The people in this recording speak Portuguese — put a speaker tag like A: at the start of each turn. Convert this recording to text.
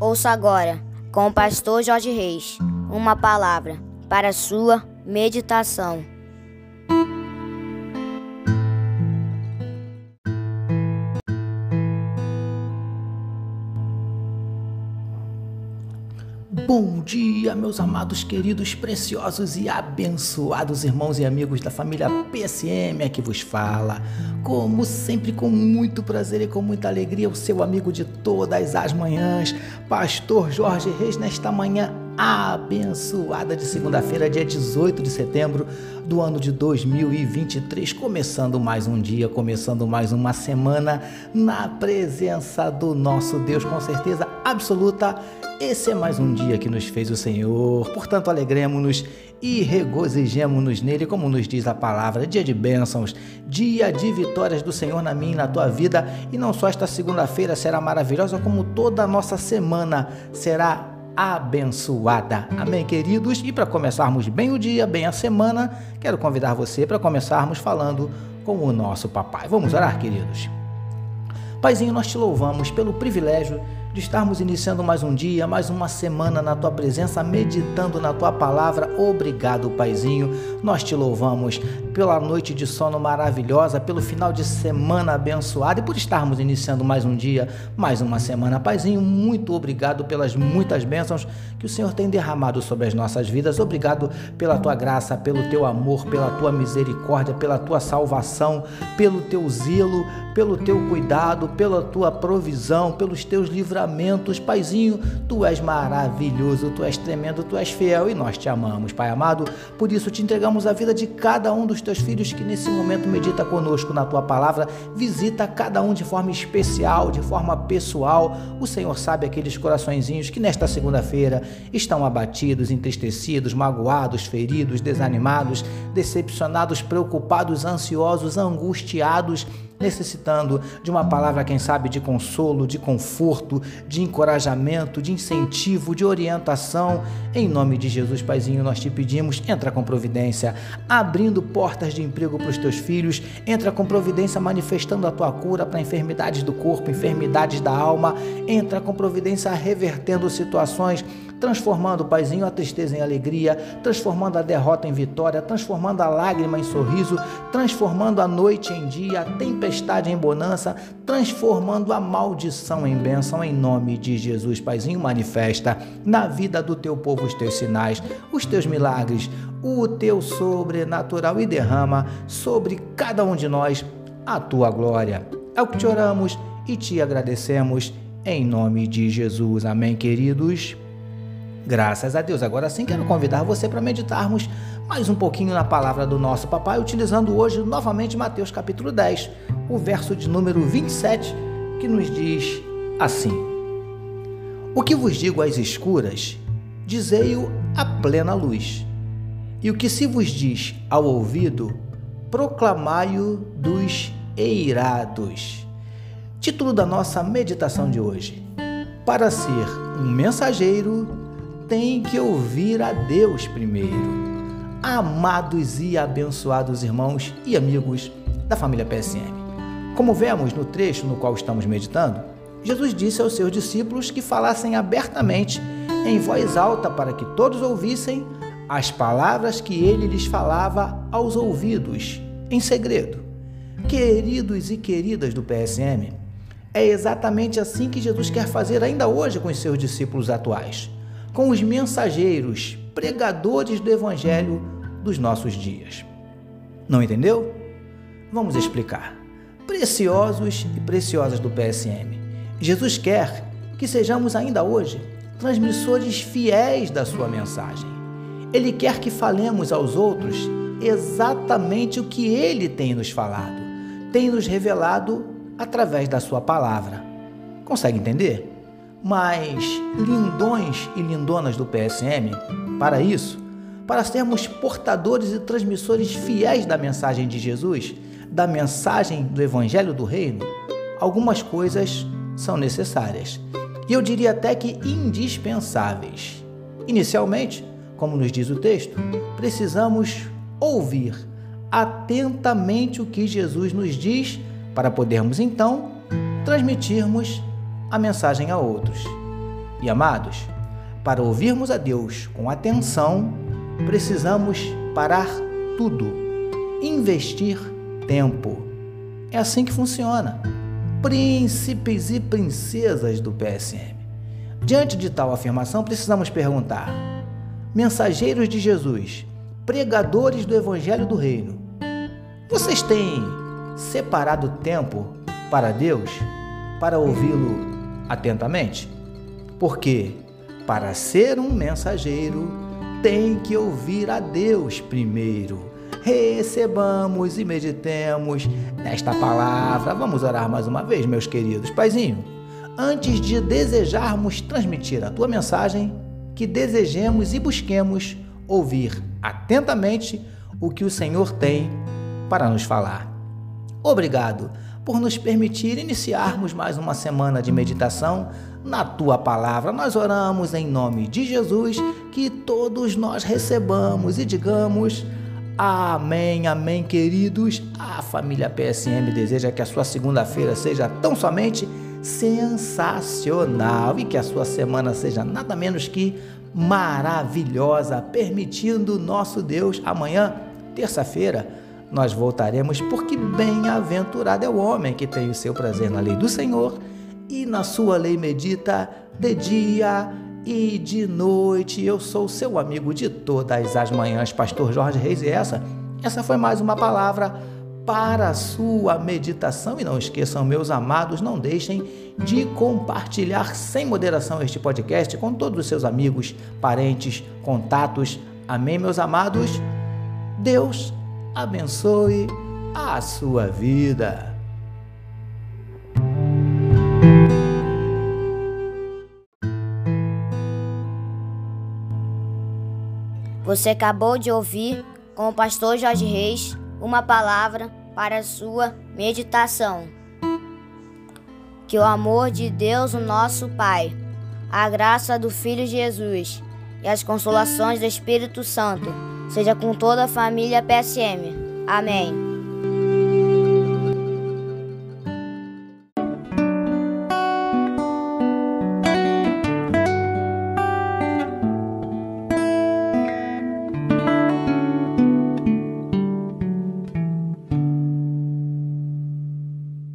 A: Ouça agora, com o pastor Jorge Reis, uma palavra para sua meditação.
B: Bom dia, meus amados, queridos, preciosos e abençoados irmãos e amigos da família PSM, aqui vos fala. Como sempre, com muito prazer e com muita alegria, o seu amigo de todas as manhãs, Pastor Jorge Reis, nesta manhã abençoada de segunda-feira, dia 18 de setembro do ano de 2023, começando mais um dia, começando mais uma semana na presença do nosso Deus, com certeza absoluta. Esse é mais um dia que nos fez o Senhor, portanto, alegremos-nos e regozijemos-nos nele, como nos diz a palavra, dia de bênçãos, dia de vitórias do Senhor na minha e na tua vida, e não só esta segunda-feira será maravilhosa, como toda a nossa semana será abençoada. Amém, queridos? E para começarmos bem o dia, bem a semana, quero convidar você para começarmos falando com o nosso papai. Vamos orar, queridos? Paizinho, nós te louvamos pelo privilégio de estarmos iniciando mais um dia, mais uma semana na tua presença, meditando na tua palavra. Obrigado, Paizinho. Nós te louvamos pela noite de sono maravilhosa, pelo final de semana abençoado e por estarmos iniciando mais um dia, mais uma semana. Paizinho, muito obrigado pelas muitas bênçãos que o Senhor tem derramado sobre as nossas vidas. Obrigado pela tua graça, pelo teu amor, pela tua misericórdia, pela tua salvação, pelo teu zelo, pelo teu cuidado, pela tua provisão, pelos teus livramentos. Paizinho, tu és maravilhoso, tu és tremendo, tu és fiel e nós te amamos, Pai amado. Por isso te entregamos a vida de cada um dos teus filhos que nesse momento medita conosco na tua palavra. Visita cada um de forma especial, de forma pessoal. O Senhor sabe aqueles coraçõezinhos que nesta segunda-feira estão abatidos, entristecidos, magoados, feridos, desanimados, decepcionados, preocupados, ansiosos, angustiados necessitando de uma palavra, quem sabe, de consolo, de conforto, de encorajamento, de incentivo, de orientação. Em nome de Jesus, Paizinho, nós te pedimos, entra com providência, abrindo portas de emprego para os teus filhos, entra com providência manifestando a tua cura para enfermidades do corpo, enfermidades da alma, entra com providência revertendo situações transformando, Paizinho, a tristeza em alegria, transformando a derrota em vitória, transformando a lágrima em sorriso, transformando a noite em dia, a tempestade em bonança, transformando a maldição em bênção, em nome de Jesus, Paizinho, manifesta na vida do teu povo os teus sinais, os teus milagres, o teu sobrenatural e derrama sobre cada um de nós a tua glória. É o que te oramos e te agradecemos em nome de Jesus. Amém, queridos. Graças a Deus. Agora sim quero convidar você para meditarmos mais um pouquinho na palavra do nosso papai, utilizando hoje novamente Mateus capítulo 10, o verso de número 27, que nos diz assim: O que vos digo às escuras, dizei-o à plena luz. E o que se vos diz ao ouvido, proclamai-o dos eirados. Título da nossa meditação de hoje: Para ser um mensageiro tem que ouvir a Deus primeiro. Amados e abençoados irmãos e amigos da família PSM. Como vemos no trecho no qual estamos meditando, Jesus disse aos seus discípulos que falassem abertamente, em voz alta, para que todos ouvissem as palavras que ele lhes falava aos ouvidos, em segredo. Queridos e queridas do PSM, é exatamente assim que Jesus quer fazer ainda hoje com os seus discípulos atuais com os mensageiros, pregadores do Evangelho dos nossos dias. Não entendeu? Vamos explicar. Preciosos e preciosas do PSM, Jesus quer que sejamos ainda hoje transmissores fiéis da sua mensagem. Ele quer que falemos aos outros exatamente o que ele tem nos falado, tem nos revelado através da sua palavra. Consegue entender? Mas lindões e lindonas do PSM, para isso, para sermos portadores e transmissores fiéis da mensagem de Jesus, da mensagem do Evangelho do Reino, algumas coisas são necessárias. E eu diria até que indispensáveis. Inicialmente, como nos diz o texto, precisamos ouvir atentamente o que Jesus nos diz para podermos então transmitirmos a mensagem a outros. E amados, para ouvirmos a Deus com atenção, precisamos parar tudo, investir tempo. É assim que funciona. Príncipes e princesas do PSM. Diante de tal afirmação, precisamos perguntar: mensageiros de Jesus, pregadores do Evangelho do Reino, vocês têm separado tempo para Deus, para ouvi-lo atentamente? Porque para ser um mensageiro, tem que ouvir a Deus primeiro. Recebamos e meditemos nesta palavra. Vamos orar mais uma vez, meus queridos. Paizinho, antes de desejarmos transmitir a tua mensagem, que desejemos e busquemos ouvir atentamente o que o Senhor tem para nos falar. Obrigado por nos permitir iniciarmos mais uma semana de meditação na tua palavra. Nós oramos em nome de Jesus que todos nós recebamos e digamos amém, amém, queridos. A família PSM deseja que a sua segunda-feira seja tão somente sensacional e que a sua semana seja nada menos que maravilhosa, permitindo nosso Deus amanhã, terça-feira nós voltaremos, porque bem-aventurado é o homem que tem o seu prazer na lei do Senhor e na sua lei medita de dia e de noite. Eu sou seu amigo de todas as manhãs, Pastor Jorge Reis, e essa, essa foi mais uma palavra para a sua meditação. E não esqueçam, meus amados, não deixem de compartilhar sem moderação este podcast com todos os seus amigos, parentes, contatos. Amém, meus amados? Deus abençoe a sua vida.
A: Você acabou de ouvir com o pastor Jorge Reis uma palavra para a sua meditação. Que o amor de Deus, o nosso Pai, a graça do Filho Jesus e as consolações do Espírito Santo seja com toda a família PSM. Amém.